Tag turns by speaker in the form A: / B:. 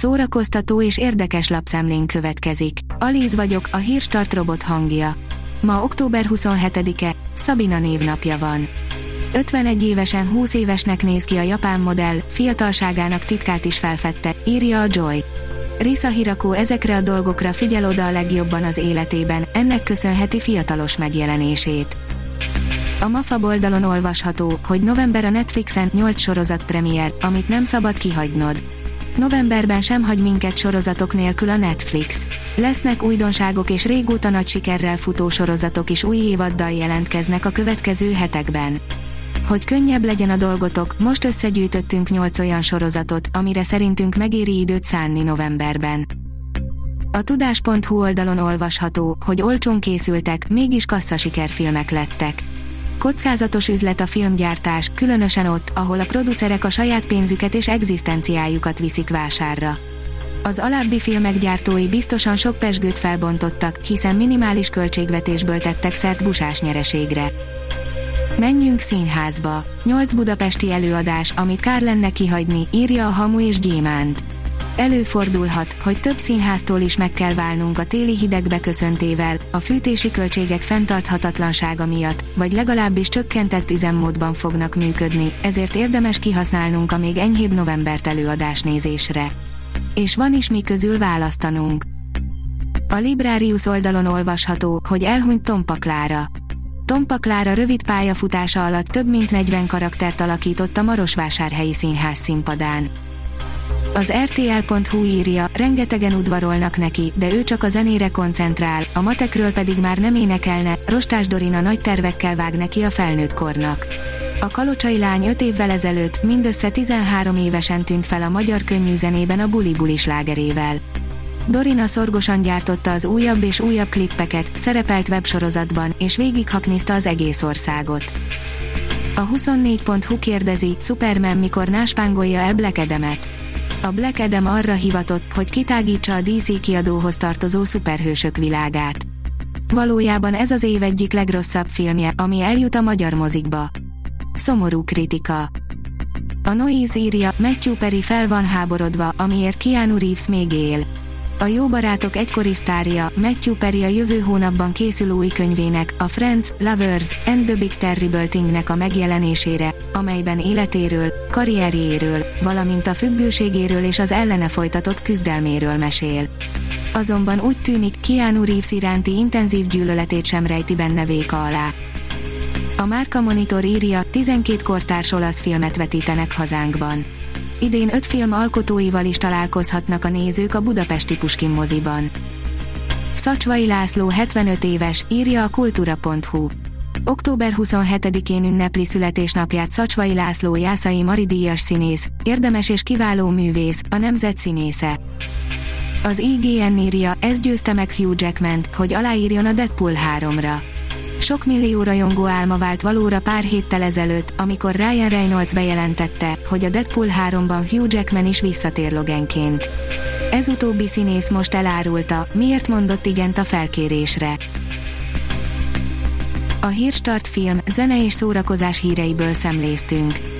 A: Szórakoztató és érdekes lapszemlén következik. Alíz vagyok, a hírstart robot hangja. Ma október 27-e, Szabina névnapja van. 51 évesen 20 évesnek néz ki a japán modell, fiatalságának titkát is felfedte, írja a Joy. Risa Hirako ezekre a dolgokra figyel oda a legjobban az életében, ennek köszönheti fiatalos megjelenését. A MAFA oldalon olvasható, hogy november a Netflixen 8 sorozat premier, amit nem szabad kihagynod. Novemberben sem hagy minket sorozatok nélkül a Netflix. Lesznek újdonságok és régóta nagy sikerrel futó sorozatok is új évaddal jelentkeznek a következő hetekben. Hogy könnyebb legyen a dolgotok, most összegyűjtöttünk 8 olyan sorozatot, amire szerintünk megéri időt szánni novemberben. A tudás.hu oldalon olvasható, hogy olcsón készültek, mégis kasszasikerfilmek lettek. Kockázatos üzlet a filmgyártás, különösen ott, ahol a producerek a saját pénzüket és egzisztenciájukat viszik vásárra. Az alábbi filmek gyártói biztosan sok pesgőt felbontottak, hiszen minimális költségvetésből tettek szert busás nyereségre. Menjünk színházba. 8 budapesti előadás, amit kár lenne kihagyni, írja a Hamu és Gyémánt. Előfordulhat, hogy több színháztól is meg kell válnunk a téli hideg beköszöntével, a fűtési költségek fenntarthatatlansága miatt, vagy legalábbis csökkentett üzemmódban fognak működni, ezért érdemes kihasználnunk a még enyhébb novembert előadás nézésre. És van is mi közül választanunk. A Librarius oldalon olvasható, hogy elhunyt Tompa Klára. Tompa Klára rövid pályafutása alatt több mint 40 karaktert alakított a Marosvásárhelyi Színház színpadán. Az RTL.hu írja, rengetegen udvarolnak neki, de ő csak a zenére koncentrál, a matekről pedig már nem énekelne, Rostás Dorina nagy tervekkel vág neki a felnőtt kornak. A kalocsai lány 5 évvel ezelőtt, mindössze 13 évesen tűnt fel a magyar könnyű zenében a Buli Buli slágerével. Dorina szorgosan gyártotta az újabb és újabb klippeket, szerepelt websorozatban, és végighakniszta az egész országot. A 24.hu kérdezi, Superman mikor náspángolja el Black Adamet. A Black Adam arra hivatott, hogy kitágítsa a DC kiadóhoz tartozó szuperhősök világát. Valójában ez az év egyik legrosszabb filmje, ami eljut a magyar mozikba. Szomorú kritika. A Noise írja, Matthew Perry fel van háborodva, amiért Keanu Reeves még él. A jó barátok egykori sztárja, Matthew Perry a jövő hónapban készül új könyvének, a Friends, Lovers, and the Big Terrible Thingnek a megjelenésére, amelyben életéről, karrierjéről, valamint a függőségéről és az ellene folytatott küzdelméről mesél. Azonban úgy tűnik, Keanu Reeves iránti intenzív gyűlöletét sem rejti benne véka alá. A Márka Monitor írja, 12 kortárs olasz filmet vetítenek hazánkban idén öt film alkotóival is találkozhatnak a nézők a budapesti Puskin moziban. Szacsvai László 75 éves, írja a kultúra.hu. Október 27-én ünnepli születésnapját Szacsvai László Jászai Maridíjas színész, érdemes és kiváló művész, a nemzet színésze. Az IGN írja, ez győzte meg Hugh Jackman, hogy aláírjon a Deadpool 3-ra sok millió rajongó álma vált valóra pár héttel ezelőtt, amikor Ryan Reynolds bejelentette, hogy a Deadpool 3-ban Hugh Jackman is visszatér Loganként. Ez utóbbi színész most elárulta, miért mondott igent a felkérésre. A Hírstart film, zene és szórakozás híreiből szemléztünk.